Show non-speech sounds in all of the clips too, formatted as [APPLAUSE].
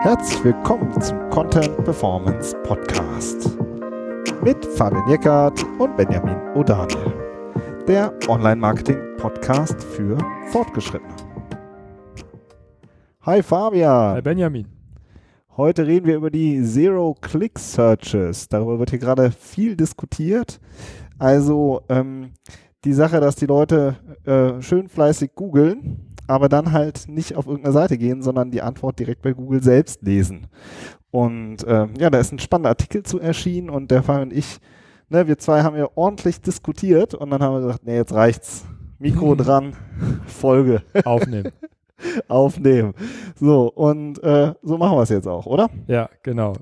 Herzlich willkommen zum Content Performance Podcast mit Fabian Jeckert und Benjamin O'Daniel, der Online-Marketing-Podcast für Fortgeschrittene. Hi Fabian. Hi Benjamin. Heute reden wir über die Zero-Click-Searches. Darüber wird hier gerade viel diskutiert. Also ähm, die Sache, dass die Leute äh, schön fleißig googeln, aber dann halt nicht auf irgendeine Seite gehen, sondern die Antwort direkt bei Google selbst lesen. Und äh, ja, da ist ein spannender Artikel zu erschienen und der Fall und ich, ne, wir zwei haben ja ordentlich diskutiert und dann haben wir gesagt, nee, jetzt reicht's. Mikro [LAUGHS] dran, Folge. Aufnehmen. [LAUGHS] Aufnehmen. So, und äh, so machen wir es jetzt auch, oder? Ja, genau.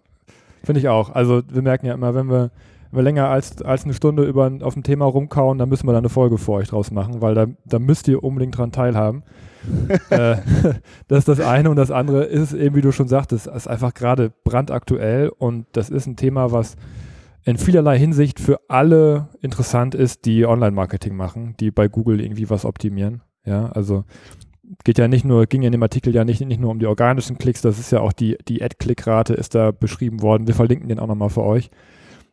Finde ich auch. Also wir merken ja immer, wenn wir wenn wir länger als, als eine Stunde über, auf ein Thema rumkauen, dann müssen wir da eine Folge für euch draus machen, weil da, da müsst ihr unbedingt dran teilhaben. [LAUGHS] äh, [LAUGHS] das ist das eine und das andere ist eben, wie du schon sagtest, ist einfach gerade brandaktuell und das ist ein Thema, was in vielerlei Hinsicht für alle interessant ist, die Online-Marketing machen, die bei Google irgendwie was optimieren. Ja, also geht ja nicht nur, ging ja in dem Artikel ja nicht, nicht nur um die organischen Klicks, das ist ja auch die, die Ad-Click-Rate ist da beschrieben worden. Wir verlinken den auch nochmal für euch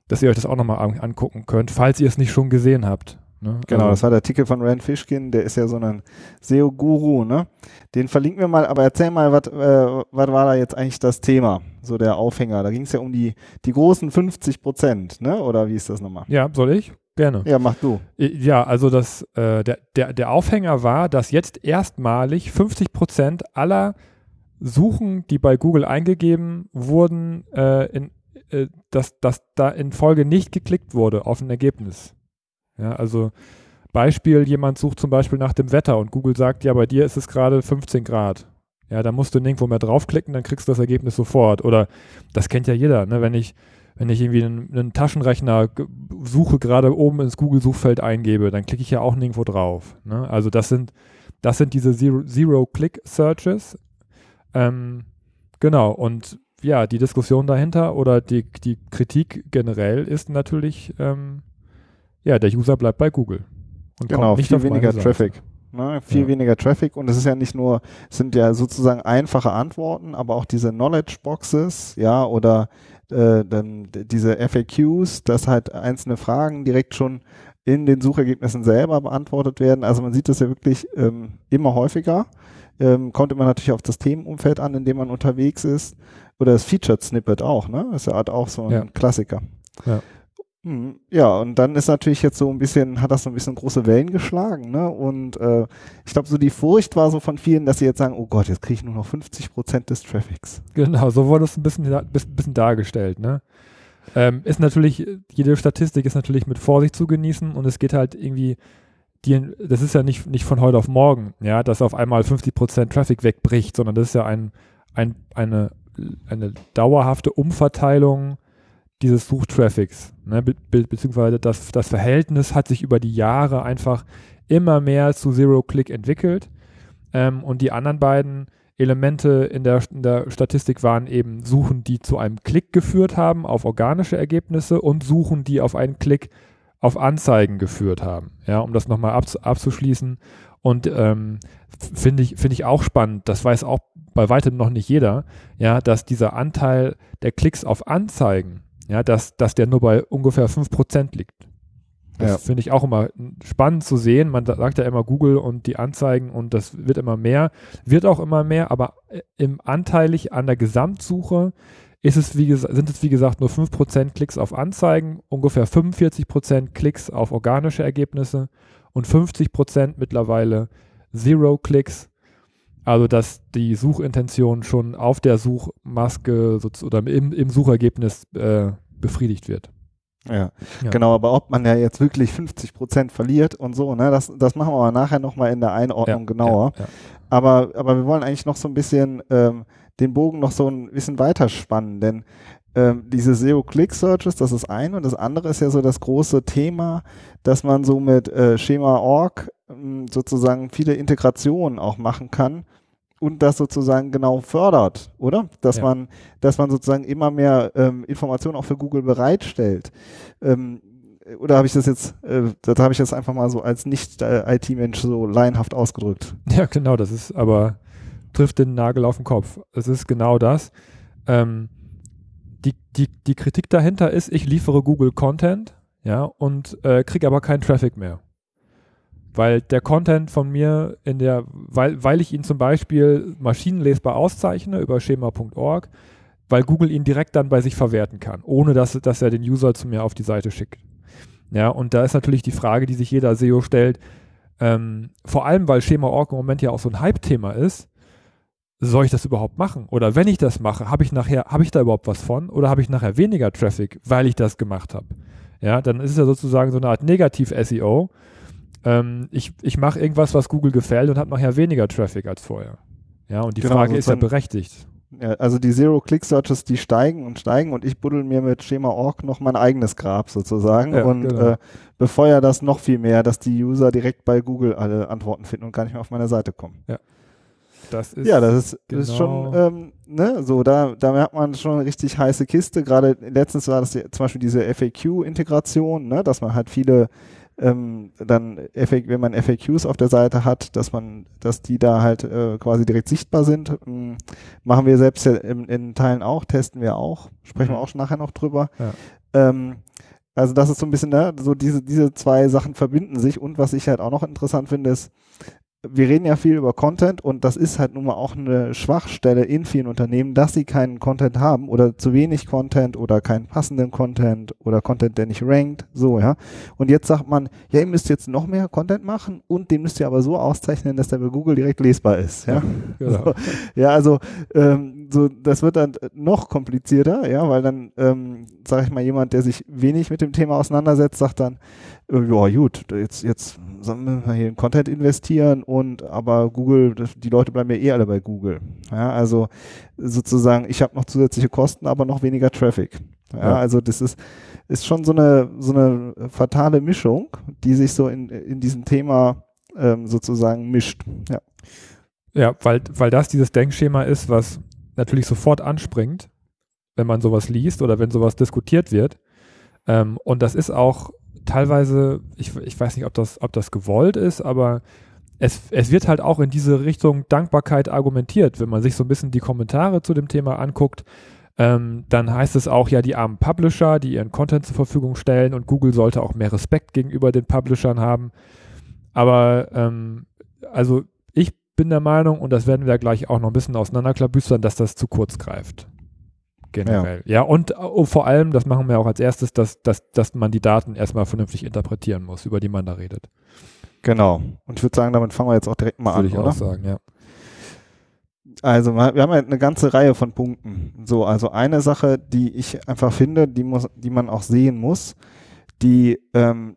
dass ihr euch das auch nochmal an, angucken könnt, falls ihr es nicht schon gesehen habt. Ne? Genau, also, das war der Artikel von Rand Fishkin, der ist ja so ein SEO-Guru, ne? Den verlinken wir mal, aber erzähl mal, was äh, war da jetzt eigentlich das Thema, so der Aufhänger? Da ging es ja um die, die großen 50 Prozent, ne? Oder wie ist das nochmal? Ja, soll ich? Gerne. Ja, mach du. Ja, also das, äh, der, der, der Aufhänger war, dass jetzt erstmalig 50 Prozent aller Suchen, die bei Google eingegeben wurden, äh, in äh, dass, dass da in Folge nicht geklickt wurde auf ein Ergebnis. Ja, also Beispiel, jemand sucht zum Beispiel nach dem Wetter und Google sagt, ja, bei dir ist es gerade 15 Grad. Ja, da musst du nirgendwo mehr draufklicken, dann kriegst du das Ergebnis sofort. Oder das kennt ja jeder, ne? wenn ich wenn ich irgendwie einen, einen Taschenrechner suche, gerade oben ins Google-Suchfeld eingebe, dann klicke ich ja auch nirgendwo drauf. Ne? Also das sind, das sind diese Zero-Click-Searches. ähm, genau, und ja, die Diskussion dahinter oder die, die Kritik generell ist natürlich, ähm, ja, der User bleibt bei Google. genau, viel weniger Traffic. Ne, viel ja. weniger Traffic und es ist ja nicht nur, es sind ja sozusagen einfache Antworten, aber auch diese Knowledge Boxes, ja, oder äh, dann diese FAQs, dass halt einzelne Fragen direkt schon in den Suchergebnissen selber beantwortet werden. Also man sieht das ja wirklich ähm, immer häufiger. Ähm, kommt immer natürlich auf das Themenumfeld an, in dem man unterwegs ist. Oder das Featured Snippet auch, ne? Das ist ja halt auch so ein ja. Klassiker. Ja. Hm, ja, und dann ist natürlich jetzt so ein bisschen, hat das so ein bisschen große Wellen geschlagen, ne? Und äh, ich glaube, so die Furcht war so von vielen, dass sie jetzt sagen, oh Gott, jetzt kriege ich nur noch 50 Prozent des Traffics. Genau, so wurde es ein bisschen, bisschen dargestellt, ne? Ähm, ist natürlich, jede Statistik ist natürlich mit Vorsicht zu genießen und es geht halt irgendwie, die, das ist ja nicht, nicht von heute auf morgen, ja, dass auf einmal 50 Prozent Traffic wegbricht, sondern das ist ja ein, ein, eine eine dauerhafte Umverteilung dieses Suchtraffics, ne, be be beziehungsweise das, das Verhältnis hat sich über die Jahre einfach immer mehr zu Zero-Click entwickelt. Ähm, und die anderen beiden Elemente in der, in der Statistik waren eben Suchen, die zu einem Klick geführt haben auf organische Ergebnisse und Suchen, die auf einen Klick auf Anzeigen geführt haben. Ja, um das nochmal abz abzuschließen. Und ähm, finde ich, finde ich auch spannend. Das weiß auch bei weitem noch nicht jeder, ja, dass dieser Anteil der Klicks auf Anzeigen, ja, dass, dass der nur bei ungefähr 5% liegt. Das ja. finde ich auch immer spannend zu sehen. Man sagt ja immer Google und die Anzeigen und das wird immer mehr, wird auch immer mehr, aber äh, im anteilig an der Gesamtsuche ist es wie sind es wie gesagt nur 5% Klicks auf Anzeigen, ungefähr 45% Klicks auf organische Ergebnisse und 50% mittlerweile Zero Klicks also, dass die Suchintention schon auf der Suchmaske oder im, im Suchergebnis äh, befriedigt wird. Ja, ja, genau, aber ob man ja jetzt wirklich 50 Prozent verliert und so, ne, das, das machen wir aber nachher nochmal in der Einordnung ja, genauer. Ja, aber, aber wir wollen eigentlich noch so ein bisschen ähm, den Bogen noch so ein bisschen weiterspannen, denn ähm, diese SEO-Click-Searches, das ist ein und das andere ist ja so das große Thema, dass man so mit äh, Schema.org sozusagen viele Integrationen auch machen kann und das sozusagen genau fördert, oder? Dass ja. man, dass man sozusagen immer mehr ähm, Informationen auch für Google bereitstellt. Ähm, oder habe ich das jetzt, äh, das habe ich jetzt einfach mal so als nicht-IT-Mensch so laienhaft ausgedrückt? [LAUGHS] Ja, genau, das ist aber trifft den Nagel auf den Kopf. Es ist genau das. Ähm, die, die, die Kritik dahinter ist, ich liefere Google Content, ja, und äh, kriege aber keinen Traffic mehr. Weil der Content von mir in der, weil, weil ich ihn zum Beispiel maschinenlesbar auszeichne über schema.org, weil Google ihn direkt dann bei sich verwerten kann, ohne dass, dass er den User zu mir auf die Seite schickt. Ja, und da ist natürlich die Frage, die sich jeder SEO stellt, ähm, vor allem weil Schema.org im Moment ja auch so ein Hype-Thema ist, soll ich das überhaupt machen? Oder wenn ich das mache, habe ich nachher, habe ich da überhaupt was von? Oder habe ich nachher weniger Traffic, weil ich das gemacht habe? Ja, dann ist es ja sozusagen so eine Art Negativ-SEO. Ähm, ich ich mache irgendwas, was Google gefällt und habe nachher weniger Traffic als vorher. Ja, und die genau, Frage ist ja berechtigt. Ja, also die Zero-Click-Searches, die steigen und steigen und ich buddel mir mit Schema.org noch mein eigenes Grab sozusagen ja, und genau. äh, befeuere das noch viel mehr, dass die User direkt bei Google alle Antworten finden und gar nicht mehr auf meine Seite kommen. Ja. Das ist ja, das ist, genau. ist schon, genau ähm, ne, so, da, da merkt man schon eine richtig heiße Kiste. Gerade letztens war das die, zum Beispiel diese FAQ-Integration, ne, dass man halt viele ähm, dann, wenn man FAQs auf der Seite hat, dass man, dass die da halt äh, quasi direkt sichtbar sind. Ähm, machen wir selbst ja in, in, Teilen auch, testen wir auch, sprechen wir mhm. auch schon nachher noch drüber. Ja. Ähm, also das ist so ein bisschen, ne, so diese, diese zwei Sachen verbinden sich und was ich halt auch noch interessant finde, ist, wir reden ja viel über Content und das ist halt nun mal auch eine Schwachstelle in vielen Unternehmen, dass sie keinen Content haben oder zu wenig Content oder keinen passenden Content oder Content, der nicht rankt, so, ja. Und jetzt sagt man, ja, ihr müsst jetzt noch mehr Content machen und den müsst ihr aber so auszeichnen, dass der bei Google direkt lesbar ist, ja. [LAUGHS] Genau. So, ja, also, ähm, so, das wird dann noch komplizierter, ja, weil dann, ähm, sage ich mal, jemand, der sich wenig mit dem Thema auseinandersetzt, sagt dann, ja, gut, jetzt, jetzt sollen wir hier in Content investieren und aber Google, die Leute bleiben ja eh alle bei Google. Ja, also sozusagen, ich habe noch zusätzliche Kosten, aber noch weniger Traffic. Ja, ja, also das ist, ist schon so eine, so eine fatale Mischung, die sich so in, in diesem Thema ähm, sozusagen mischt. Ja. Ja, weil, weil das dieses Denkschema ist, was natürlich sofort anspringt, wenn man sowas liest oder wenn sowas diskutiert wird. Ähm, und das ist auch teilweise, ich, ich weiß nicht, ob das, ob das gewollt ist, aber es, es wird halt auch in diese Richtung Dankbarkeit argumentiert. Wenn man sich so ein bisschen die Kommentare zu dem Thema anguckt, ähm, dann heißt es auch ja, die armen Publisher, die ihren Content zur Verfügung stellen und Google sollte auch mehr Respekt gegenüber den Publishern haben. Aber ähm, also ich bin der Meinung, und das werden wir gleich auch noch ein bisschen auseinanderklabüstern, dass das zu kurz greift generell. Ja, ja und uh, vor allem, das machen wir auch als erstes, dass, dass, dass man die Daten erstmal vernünftig interpretieren muss, über die man da redet. Genau. Und ich würde sagen, damit fangen wir jetzt auch direkt mal würde an. Würde ich auch sagen, ja. Also wir haben ja eine ganze Reihe von Punkten. So, also eine Sache, die ich einfach finde, die muss, die man auch sehen muss, die ähm,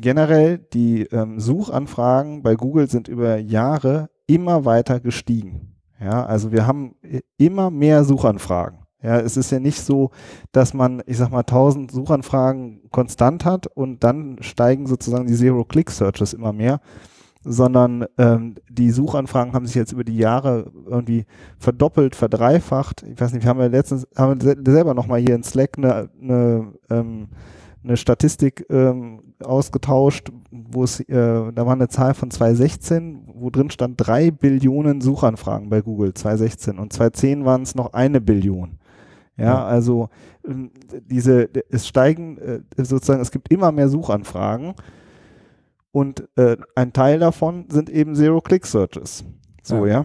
generell die ähm, Suchanfragen bei Google sind über Jahre immer weiter gestiegen. Ja, also wir haben immer mehr Suchanfragen. Ja, es ist ja nicht so, dass man, ich sag mal, 1000 Suchanfragen konstant hat und dann steigen sozusagen die Zero-Click-Searches immer mehr, sondern ähm, die Suchanfragen haben sich jetzt über die Jahre irgendwie verdoppelt, verdreifacht. Ich weiß nicht, wir haben ja letztens, haben wir selber nochmal hier in Slack eine, eine, ähm, eine Statistik ähm, ausgetauscht, wo es, äh, da war eine Zahl von 2016, wo drin stand drei Billionen Suchanfragen bei Google 2016 und 2010 waren es noch eine Billion. Ja, also ähm, diese, es steigen äh, sozusagen, es gibt immer mehr Suchanfragen und äh, ein Teil davon sind eben Zero-Click-Searches. So, ja. ja.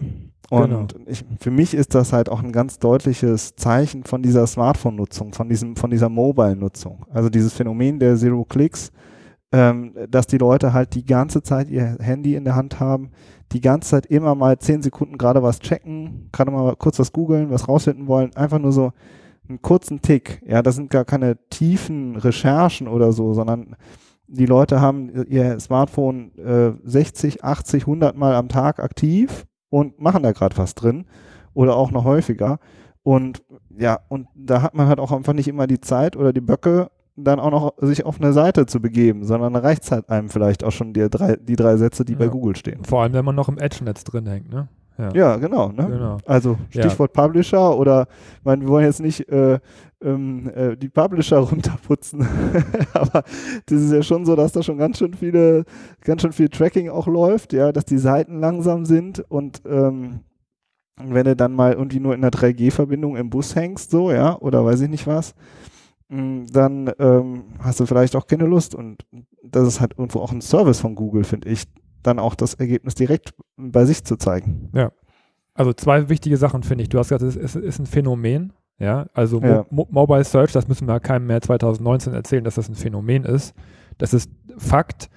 Und genau. ich, für mich ist das halt auch ein ganz deutliches Zeichen von dieser Smartphone-Nutzung, von diesem, von dieser Mobile-Nutzung. Also dieses Phänomen der Zero-Clicks, ähm, dass die Leute halt die ganze Zeit ihr Handy in der Hand haben, die ganze Zeit immer mal zehn Sekunden gerade was checken, gerade mal kurz was googeln, was rausfinden wollen, einfach nur so einen kurzen Tick. Ja, das sind gar keine tiefen Recherchen oder so, sondern die Leute haben ihr Smartphone äh, 60, 80, 100 Mal am Tag aktiv und machen da gerade was drin oder auch noch häufiger. Und ja, und da hat man halt auch einfach nicht immer die Zeit oder die Böcke, dann auch noch sich auf eine Seite zu begeben, sondern reicht es halt einem vielleicht auch schon die drei, die drei Sätze, die ja. bei Google stehen. Vor allem, wenn man noch im Edge-Netz drin hängt, ne? Ja, ja genau, ne? genau. Also Stichwort ja. Publisher oder ich meine, wir wollen jetzt nicht äh, ähm, äh, die Publisher [LAUGHS] runterputzen, [LAUGHS] aber das ist ja schon so, dass da schon ganz schön viele, ganz schön viel Tracking auch läuft, ja, dass die Seiten langsam sind und ähm, wenn du dann mal irgendwie nur in der 3G-Verbindung im Bus hängst, so, ja, oder weiß ich nicht was, mm, dann ähm, hast du vielleicht auch keine Lust. Und das ist halt irgendwo auch ein Service von Google, finde ich, dann auch das Ergebnis direkt bei sich zu zeigen. Ja. Also zwei wichtige Sachen finde ich. Du hast gesagt, es ist, ist ein Phänomen. Ja, also ja. Mo Mobile Search, das müssen wir keinem mehr 2019 erzählen, dass das ein Phänomen ist. Das ist Fakt.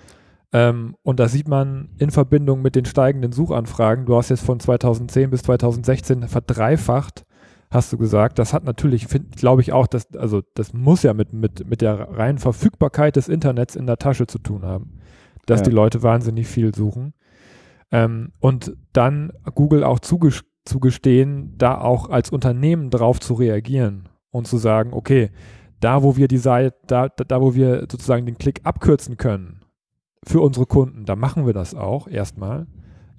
Ähm, und das sieht man in Verbindung mit den steigenden Suchanfragen. Du hast jetzt von 2010 bis 2016 verdreifacht, hast du gesagt. Das hat natürlich, glaube ich auch, das, also das muss ja mit, mit, mit der reinen Verfügbarkeit des Internets in der Tasche zu tun haben, dass ja. die Leute wahnsinnig viel suchen. Ähm, und dann Google auch zugestehen, da auch als Unternehmen drauf zu reagieren und zu sagen, okay, da wo wir die Seite, da, da wo wir sozusagen den Klick abkürzen können, für unsere Kunden, da machen wir das auch erstmal.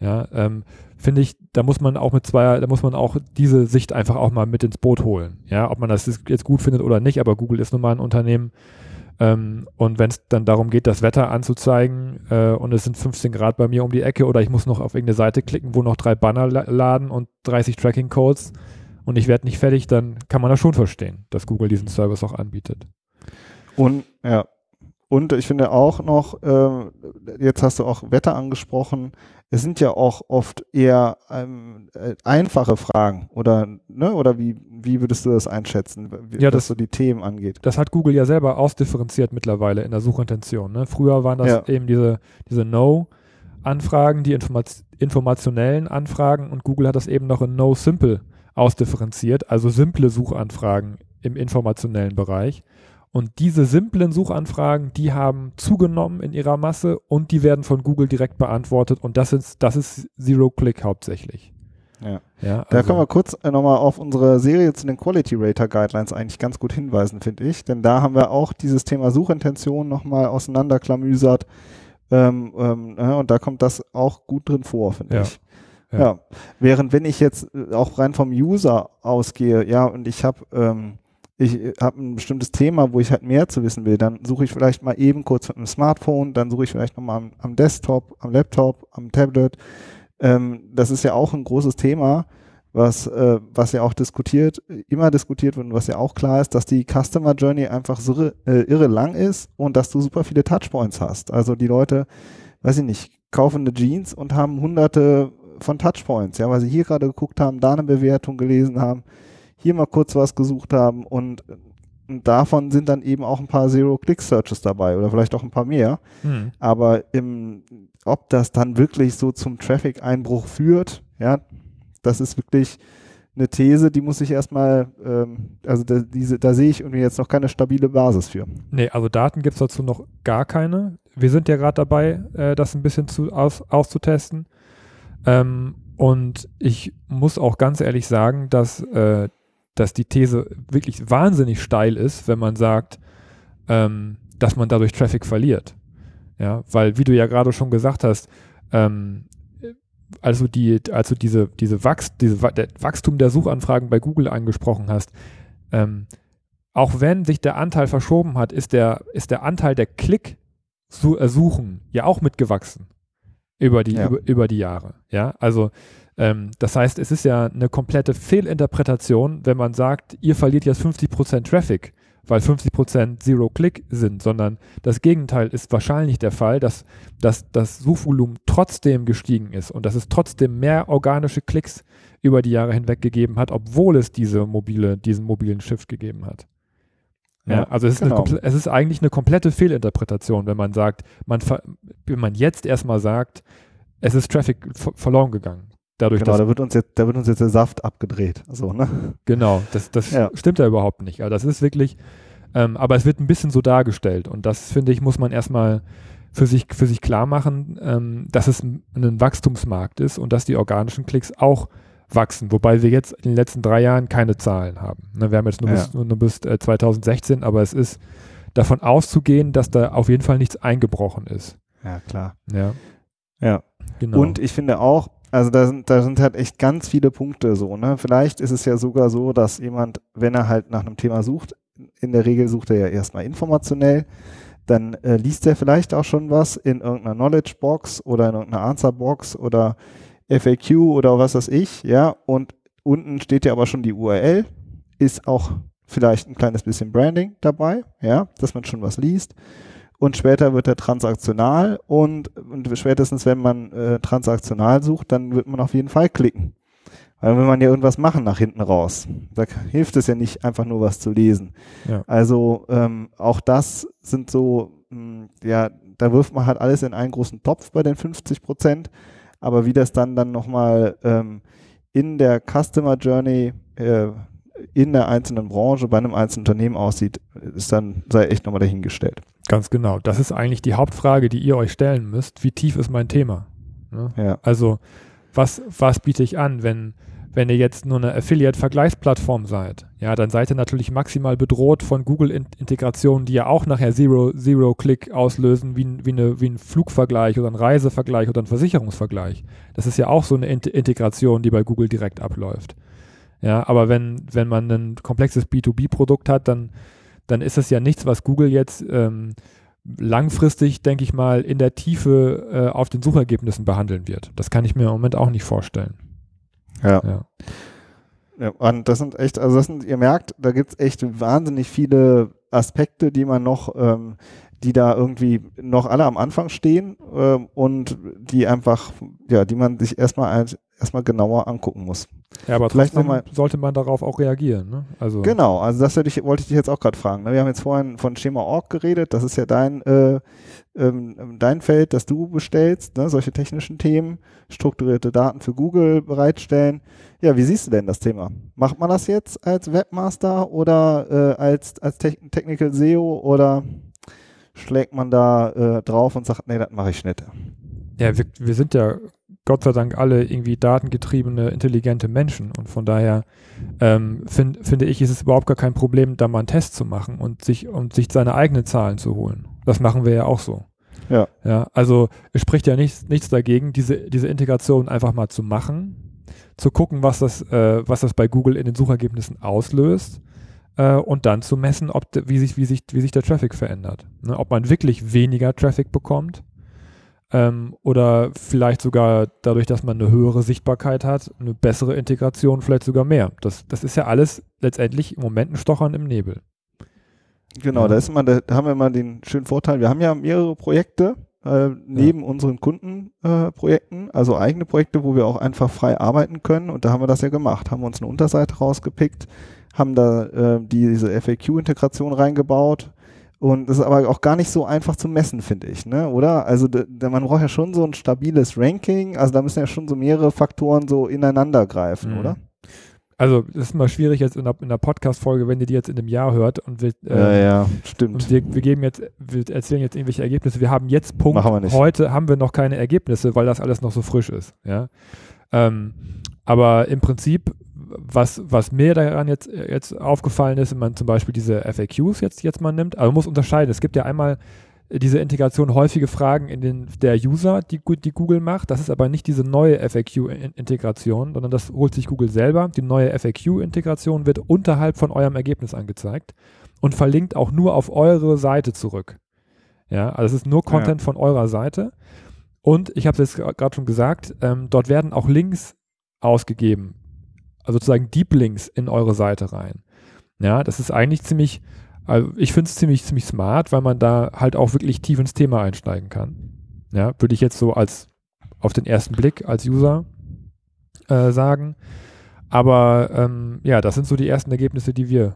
Ja, ähm, finde ich, da muss man auch mit zwei, da muss man auch diese Sicht einfach auch mal mit ins Boot holen. Ja, ob man das jetzt gut findet oder nicht, aber Google ist nun mal ein Unternehmen. Ähm, und wenn es dann darum geht, das Wetter anzuzeigen äh, und es sind 15 Grad bei mir um die Ecke oder ich muss noch auf irgendeine Seite klicken, wo noch drei Banner la laden und 30 Tracking Codes und ich werde nicht fertig, dann kann man das schon verstehen, dass Google diesen Service auch anbietet. Und ja, und ich finde auch noch, äh, jetzt hast du auch Wetter angesprochen, es sind ja auch oft eher ähm, äh, einfache Fragen oder ne oder wie wie würdest du das einschätzen, wie, ja, das, was so die Themen angeht? Das hat Google ja selber ausdifferenziert mittlerweile in der Suchintention. Ne? Früher waren das ja. eben diese diese No Anfragen, die Informat informationellen Anfragen und Google hat das eben noch in No Simple ausdifferenziert, also simple Suchanfragen im informationellen Bereich. Und diese simplen Suchanfragen, die haben zugenommen in ihrer Masse und die werden von Google direkt beantwortet und das ist, das ist Zero-Click hauptsächlich. Ja. ja also. Da können wir kurz äh, nochmal auf unsere Serie zu den Quality Rater Guidelines eigentlich ganz gut hinweisen, finde ich. Denn da haben wir auch dieses Thema Suchintention nochmal auseinanderklamüsert. Ähm, ähm, ja, und da kommt das auch gut drin vor, finde ja. ich. Ja. ja. Während wenn ich jetzt äh, auch rein vom User ausgehe, ja, und ich habe ähm, ich äh, habe ein bestimmtes Thema, wo ich halt mehr zu wissen will, dann suche ich vielleicht mal eben kurz mit dem Smartphone, dann suche ich vielleicht nochmal am, am Desktop, am Laptop, am Tablet. Ähm, das ist ja auch ein großes Thema, was, äh, was ja auch diskutiert, immer diskutiert wird und was ja auch klar ist, dass die Customer Journey einfach so äh, irre lang ist und dass du super viele Touchpoints hast. Also die Leute, weiß ich nicht, kaufen eine Jeans und haben hunderte von Touchpoints, ja, weil sie hier gerade geguckt haben, da eine Bewertung gelesen haben hier mal kurz was gesucht haben und, und davon sind dann eben auch ein paar Zero-Click-Searches dabei oder vielleicht auch ein paar mehr. Mhm. Aber im, ob das dann wirklich so zum Traffic-Einbruch führt, ja, das ist wirklich eine These, die muss ich erstmal, ähm, also da, diese, da sehe ich irgendwie jetzt noch keine stabile Basis für. Nee, also Daten gibt es dazu noch gar keine. Wir sind ja gerade dabei, äh, das ein bisschen zu, aus, auszutesten. Ähm, und ich muss auch ganz ehrlich sagen, dass äh, dass die These wirklich wahnsinnig steil ist, wenn man sagt, ähm, dass man dadurch Traffic verliert. Ja, weil, wie du ja gerade schon gesagt hast, ähm, also die, also diese, diese, Wachs, diese Wachstum der Suchanfragen bei Google angesprochen hast, ähm, auch wenn sich der Anteil verschoben hat, ist der, ist der Anteil der Klick-Suchen ja auch mitgewachsen über die, ja. über, über die Jahre. Ja, also ähm, das heißt, es ist ja eine komplette Fehlinterpretation, wenn man sagt, ihr verliert jetzt 50% Traffic, weil 50% Zero-Click sind, sondern das Gegenteil ist wahrscheinlich der Fall, dass, dass das Suchvolumen trotzdem gestiegen ist und dass es trotzdem mehr organische Klicks über die Jahre hinweg gegeben hat, obwohl es diese mobile, diesen mobilen Shift gegeben hat. Ja, also es ist, genau. eine, es ist eigentlich eine komplette Fehlinterpretation, wenn man sagt, man wenn man jetzt erstmal sagt, es ist Traffic verloren gegangen. Dadurch, genau, da wird uns jetzt, da wird uns jetzt der Saft abgedreht. So, ne? Genau, das, das ja. stimmt ja überhaupt nicht. Also das ist wirklich, ähm, aber es wird ein bisschen so dargestellt und das finde ich, muss man erstmal für sich, für sich klar machen, ähm, dass es ein, ein, Wachstumsmarkt ist und dass die organischen Klicks auch wachsen, wobei wir jetzt in den letzten drei Jahren keine Zahlen haben. Ne, wir haben jetzt nur ja. bis, nur bis äh, 2016, aber es ist davon auszugehen, dass da auf jeden Fall nichts eingebrochen ist. Ja, klar. Ja. Ja. Genau. Und ich finde auch, also da sind, da sind halt echt ganz viele Punkte so, ne? Vielleicht ist es ja sogar so, dass jemand, wenn er halt nach einem Thema sucht, in der Regel sucht er ja erstmal informationell, dann äh, liest er vielleicht auch schon was in irgendeiner Knowledge Box oder in irgendeiner Answer Box oder FAQ oder was weiß ich, ja, und unten steht ja aber schon die URL, ist auch vielleicht ein kleines bisschen Branding dabei, ja, dass man schon was liest. Und später wird er transaktional und, und spätestens, wenn man äh, transaktional sucht, dann wird man auf jeden Fall klicken. Weil wenn man ja irgendwas machen nach hinten raus, da hilft es ja nicht einfach nur was zu lesen. Ja. Also ähm, auch das sind so, mh, hm, ja, da wirft man halt alles in einen großen Topf bei den 50 Prozent. Aber wie das dann dann nochmal ähm, in der Customer Journey äh, in der einzelnen Branche bei einem einzelnen Unternehmen aussieht, ist dann sei echt nochmal dahingestellt. Ganz genau. Das ist eigentlich die Hauptfrage, die ihr euch stellen müsst. Wie tief ist mein Thema? Ne? Ja. Also was, was biete ich an, wenn, wenn ihr jetzt nur eine Affiliate-Vergleichsplattform seid? Ja, dann seid ihr natürlich maximal bedroht von Google-Integrationen, die ja auch nachher Zero-Click Zero auslösen, wie, wie, eine, wie ein Flugvergleich oder ein Reisevergleich oder ein Versicherungsvergleich. Das ist ja auch so eine Integration, die bei Google direkt abläuft. Ja, aber wenn, wenn man ein komplexes B2B-Produkt hat, dann, dann ist es ja nichts, was Google jetzt ähm, langfristig, denke ich mal, in der Tiefe äh, auf den Suchergebnissen behandeln wird. Das kann ich mir im Moment auch nicht vorstellen. Ja. ja. ja und das sind echt, also das sind, ihr merkt, da gibt es echt wahnsinnig viele Aspekte, die man noch, ähm, die da irgendwie noch alle am Anfang stehen ähm, und die einfach, ja, die man sich erstmal als erstmal genauer angucken muss. Ja, aber Vielleicht trotzdem sollte man darauf auch reagieren. Ne? Also genau, also das ich, wollte ich dich jetzt auch gerade fragen. Ne? Wir haben jetzt vorhin von Schema.org geredet, das ist ja dein, äh, ähm, dein Feld, das du bestellst, ne? solche technischen Themen, strukturierte Daten für Google bereitstellen. Ja, wie siehst du denn das Thema? Macht man das jetzt als Webmaster oder äh, als, als Te Technical SEO oder schlägt man da äh, drauf und sagt, nee, das mache ich nicht? Ja, wir, wir sind ja Gott sei Dank alle irgendwie datengetriebene, intelligente Menschen. Und von daher ähm, find, finde ich, ist es überhaupt gar kein Problem, da mal einen Test zu machen und sich, und sich seine eigenen Zahlen zu holen. Das machen wir ja auch so. Ja. ja also es spricht ja nichts, nichts dagegen, diese, diese Integration einfach mal zu machen, zu gucken, was das, äh, was das bei Google in den Suchergebnissen auslöst äh, und dann zu messen, ob de, wie, sich, wie, sich, wie sich der Traffic verändert. Ne? Ob man wirklich weniger Traffic bekommt ähm, oder vielleicht sogar dadurch, dass man eine höhere Sichtbarkeit hat, eine bessere Integration, vielleicht sogar mehr. Das, das ist ja alles letztendlich im Moment ein Stochern im Nebel. Genau, ja. da ist immer, da haben wir immer den schönen Vorteil. Wir haben ja mehrere Projekte äh, neben ja. unseren Kundenprojekten, äh, also eigene Projekte, wo wir auch einfach frei arbeiten können. Und da haben wir das ja gemacht, haben uns eine Unterseite rausgepickt, haben da äh, diese FAQ-Integration reingebaut, und das ist aber auch gar nicht so einfach zu messen, finde ich, ne? Oder? Also man braucht ja schon so ein stabiles Ranking. Also da müssen ja schon so mehrere Faktoren so ineinander greifen, mhm. oder? Also das ist mal schwierig jetzt in der, in der Podcast-Folge, wenn ihr die jetzt in einem Jahr hört und wir, äh, ja, ja, stimmt. Wir, wir geben jetzt, wir erzählen jetzt irgendwelche Ergebnisse. Wir haben jetzt Punkt. Machen wir nicht. Heute haben wir noch keine Ergebnisse, weil das alles noch so frisch ist. Ja. Ähm, aber im Prinzip was, was mir daran jetzt, jetzt aufgefallen ist, wenn man zum Beispiel diese FAQs jetzt, jetzt mal nimmt, aber man muss unterscheiden. Es gibt ja einmal diese Integration häufige Fragen in den, der User, die, die Google macht. Das ist aber nicht diese neue FAQ-Integration, sondern das holt sich Google selber. Die neue FAQ-Integration wird unterhalb von eurem Ergebnis angezeigt und verlinkt auch nur auf eure Seite zurück. Ja, also es ist nur Content ja. von eurer Seite. Und ich habe es jetzt gerade schon gesagt, ähm, dort werden auch Links ausgegeben also sozusagen Deep Links in eure Seite rein. Ja, das ist eigentlich ziemlich, also ich finde es ziemlich, ziemlich smart, weil man da halt auch wirklich tief ins Thema einsteigen kann. Ja, würde ich jetzt so als auf den ersten Blick als User äh, sagen. Aber ähm, ja, das sind so die ersten Ergebnisse, die wir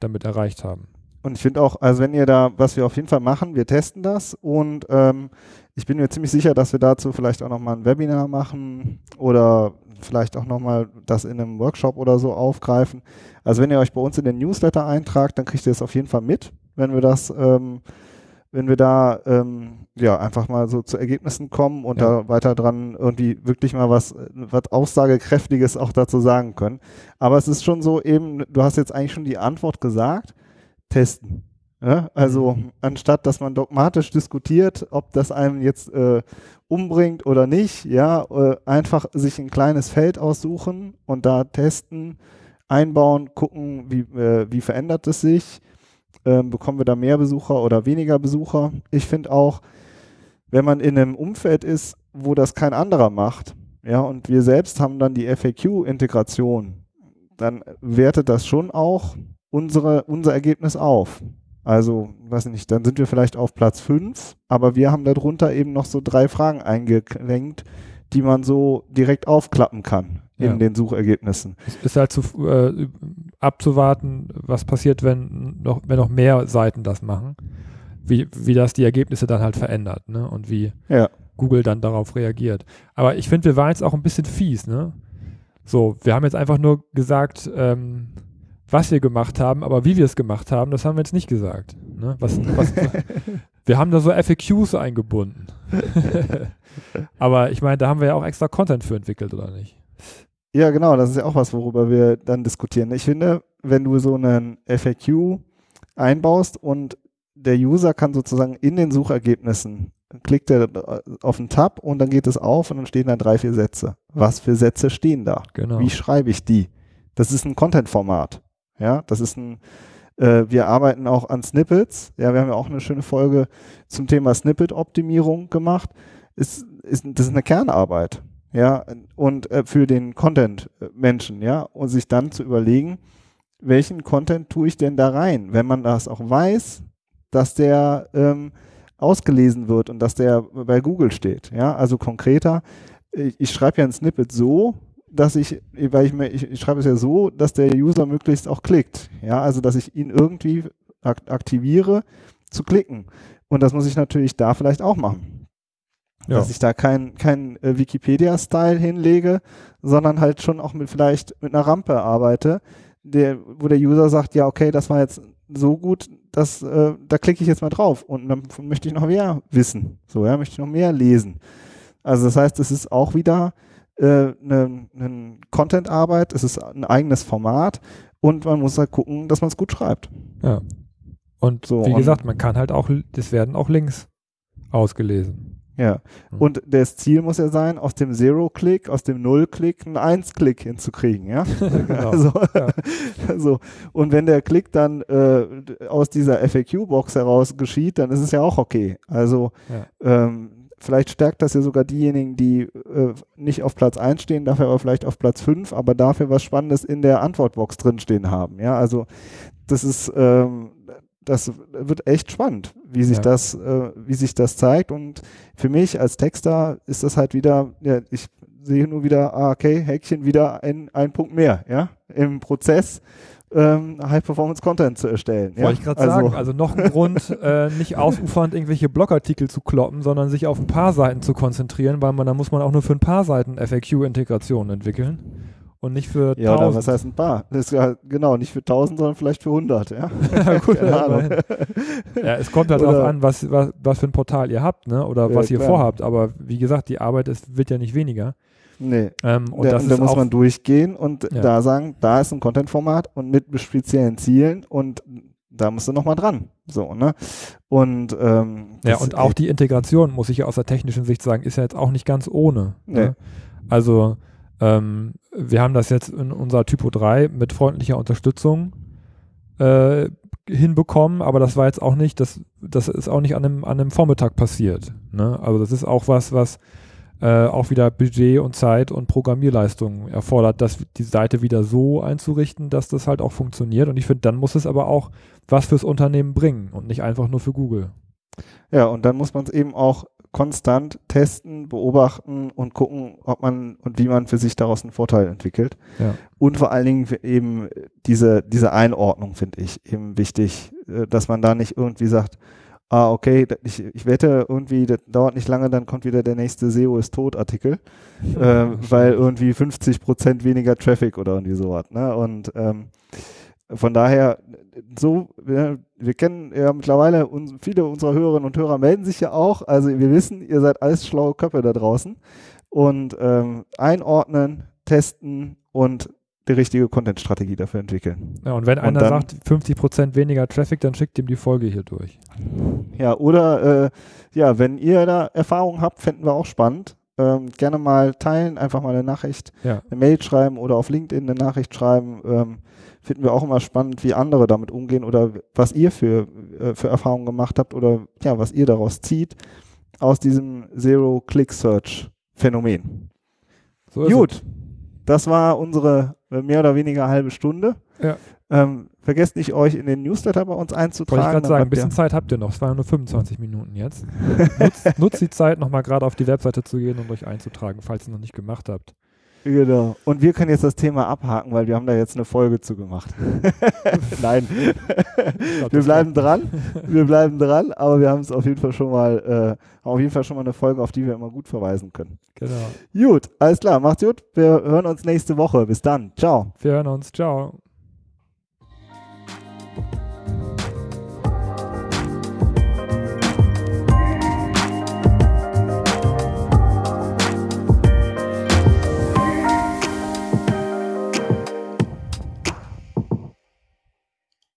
damit erreicht haben. Und ich finde auch, also wenn ihr da, was wir auf jeden Fall machen, wir testen das und ähm, ich bin mir ziemlich sicher, dass wir dazu vielleicht auch nochmal ein Webinar machen oder vielleicht auch nochmal das in einem Workshop oder so aufgreifen. Also wenn ihr euch bei uns in den Newsletter eintragt, dann kriegt ihr es auf jeden Fall mit, wenn wir das, ähm, wenn wir da ähm, ja einfach mal so zu Ergebnissen kommen und ja. da weiter dran irgendwie wirklich mal was, was Aussagekräftiges auch dazu sagen können. Aber es ist schon so eben, du hast jetzt eigentlich schon die Antwort gesagt, testen. Ja, also mhm. anstatt dass man dogmatisch diskutiert, ob das einem jetzt äh, umbringt oder nicht, ja, äh, einfach sich ein kleines Feld aussuchen und da testen, einbauen, gucken, wie, äh, wie verändert es sich, ähm, bekommen wir da mehr Besucher oder weniger Besucher. Ich finde auch, wenn man in einem Umfeld ist, wo das kein anderer macht, ja, und wir selbst haben dann die FAQ-Integration, dann wertet das schon auch unsere, unser Ergebnis auf. Also, weiß nicht, dann sind wir vielleicht auf Platz 5, aber wir haben darunter eben noch so drei Fragen eingelenkt, die man so direkt aufklappen kann in ja. den Suchergebnissen. Es ist halt zu, äh, abzuwarten, was passiert, wenn noch, wenn noch mehr Seiten das machen, wie, wie das die Ergebnisse dann halt verändert, ne? Und wie ja. Google dann darauf reagiert. Aber ich finde, wir waren jetzt auch ein bisschen fies, ne? So, wir haben jetzt einfach nur gesagt, ähm, was wir gemacht haben, aber wie wir es gemacht haben, das haben wir jetzt nicht gesagt. Ne? Was, was, [LAUGHS] wir haben da so FAQs eingebunden. [LAUGHS] aber ich meine, da haben wir ja auch extra Content für entwickelt, oder nicht? Ja, genau, das ist ja auch was, worüber wir dann diskutieren. Ich finde, wenn du so einen FAQ einbaust und der User kann sozusagen in den Suchergebnissen klickt er auf einen Tab und dann geht es auf und dann stehen da drei, vier Sätze. Was für Sätze stehen da? Genau. Wie schreibe ich die? Das ist ein Content-Format. Ja, das ist ein, äh, wir arbeiten auch an Snippets. Ja, wir haben ja auch eine schöne Folge zum Thema Snippet-Optimierung gemacht. Ist, ist, das ist eine Kernarbeit. Ja, und äh, für den Content-Menschen, ja, und sich dann zu überlegen, welchen Content tue ich denn da rein? Wenn man das auch weiß, dass der ähm, ausgelesen wird und dass der bei Google steht. Ja, also konkreter, ich, ich schreibe ja ein Snippet so, dass ich, weil ich, mir, ich, ich schreibe es ja so, dass der User möglichst auch klickt. Ja, also dass ich ihn irgendwie aktiviere zu klicken. Und das muss ich natürlich da vielleicht auch machen. Ja. Dass ich da kein, kein äh, Wikipedia-Style hinlege, sondern halt schon auch mit vielleicht mit einer Rampe arbeite, der, wo der User sagt, ja, okay, das war jetzt so gut, dass äh, da klicke ich jetzt mal drauf und dann möchte ich noch mehr wissen. So, ja, möchte ich noch mehr lesen. Also das heißt, es ist auch wieder eine, äh, eine Content-Arbeit, es ist ein eigenes Format und man muss halt gucken, dass man es gut schreibt. Ja. Und so, wie gesagt, man kann halt auch, das werden auch Links ausgelesen. Ja. Mhm. Und das Ziel muss ja sein, aus dem Zero-Click, aus dem Null-Click einen Eins-Click hinzukriegen, ja. [LAUGHS] genau. also, ja. [LAUGHS] so. Und wenn der Klick dann äh, aus dieser FAQ-Box heraus geschieht, dann ist es ja auch okay. Also ja. ähm, vielleicht stärkt das ja sogar diejenigen, die äh, nicht auf Platz 1 stehen, dafür aber vielleicht auf Platz 5, aber dafür was Spannendes in der Antwortbox drinstehen haben. Ja, also das ist, ähm, das wird echt spannend, wie sich ja. das, äh, wie sich das zeigt. Und für mich als Texter ist das halt wieder, ja, ich sehe nur wieder, ah, okay, Häkchen wieder ein, ein Punkt mehr, ja, im Prozess ähm, High-Performance-Content zu erstellen. Wollte ja? ich gerade also. sagen, also noch ein Grund, [LAUGHS] äh, nicht ausufernd irgendwelche Blogartikel zu kloppen, sondern sich auf ein paar Seiten zu konzentrieren, weil man, da muss man auch nur für ein paar Seiten FAQ-Integrationen entwickeln und nicht für Ja, oder was heißt ein paar? Das ist ja, genau, nicht für 1000, sondern vielleicht für 100, ja. [LAUGHS] ja, gut, ja, es kommt halt darauf an, was, was, was für ein Portal ihr habt, ne, oder ja, was ihr klar. vorhabt, aber wie gesagt, die Arbeit ist, wird ja nicht weniger. Nee. Ähm, und, da, und da muss man durchgehen und ja. da sagen, da ist ein Content-Format und mit speziellen Zielen und da musst du nochmal dran. So, ne? Und ähm, ja, und auch die Integration, muss ich ja aus der technischen Sicht sagen, ist ja jetzt auch nicht ganz ohne. Ne? Nee. Ne? Also ähm, wir haben das jetzt in unserer Typo 3 mit freundlicher Unterstützung äh, hinbekommen, aber das war jetzt auch nicht, das, das ist auch nicht an einem, an einem Vormittag passiert. Ne? Also das ist auch was, was äh, auch wieder Budget und Zeit und Programmierleistung erfordert, das, die Seite wieder so einzurichten, dass das halt auch funktioniert. Und ich finde, dann muss es aber auch was fürs Unternehmen bringen und nicht einfach nur für Google. Ja, und dann muss man es eben auch konstant testen, beobachten und gucken, ob man und wie man für sich daraus einen Vorteil entwickelt. Ja. Und vor allen Dingen eben diese, diese Einordnung finde ich eben wichtig, äh, dass man da nicht irgendwie sagt, ah, okay, ich, ich wette irgendwie, das dauert nicht lange, dann kommt wieder der nächste SEO ist tot Artikel, [LAUGHS] äh, weil irgendwie 50 Prozent weniger Traffic oder irgendwie sowas. Ne? Und ähm, von daher, so, wir, wir kennen ja mittlerweile, uns, viele unserer Hörerinnen und Hörer melden sich ja auch, also wir wissen, ihr seid alles schlaue Köpfe da draußen und ähm, einordnen, testen und die richtige Content-Strategie dafür entwickeln. Ja, und wenn und einer dann, sagt 50% weniger Traffic, dann schickt ihm die Folge hier durch. Ja, oder äh, ja, wenn ihr da Erfahrungen habt, fänden wir auch spannend. Ähm, gerne mal teilen, einfach mal eine Nachricht, ja. eine Mail schreiben oder auf LinkedIn eine Nachricht schreiben. Ähm, finden wir auch immer spannend, wie andere damit umgehen oder was ihr für, äh, für Erfahrungen gemacht habt oder ja, was ihr daraus zieht aus diesem Zero-Click-Search-Phänomen. So Gut, es. das war unsere mehr oder weniger halbe Stunde. Ja. Ähm, vergesst nicht, euch in den Newsletter bei uns einzutragen. Wollte ich gerade sagen, ein bisschen Zeit habt ihr noch. Es waren nur 25 Minuten jetzt. [LAUGHS] nutzt, nutzt die Zeit, nochmal gerade auf die Webseite zu gehen und euch einzutragen, falls ihr noch nicht gemacht habt. Genau. Und wir können jetzt das Thema abhaken, weil wir haben da jetzt eine Folge zu gemacht. [LAUGHS] Nein. wir bleiben dran. Wir bleiben dran, aber wir haben es auf jeden Fall schon mal, äh, auf jeden Fall schon mal eine Folge, auf die wir immer gut verweisen können. Genau. Gut, alles klar, macht's gut. Wir hören uns nächste Woche. Bis dann. Ciao. Wir hören uns. Ciao.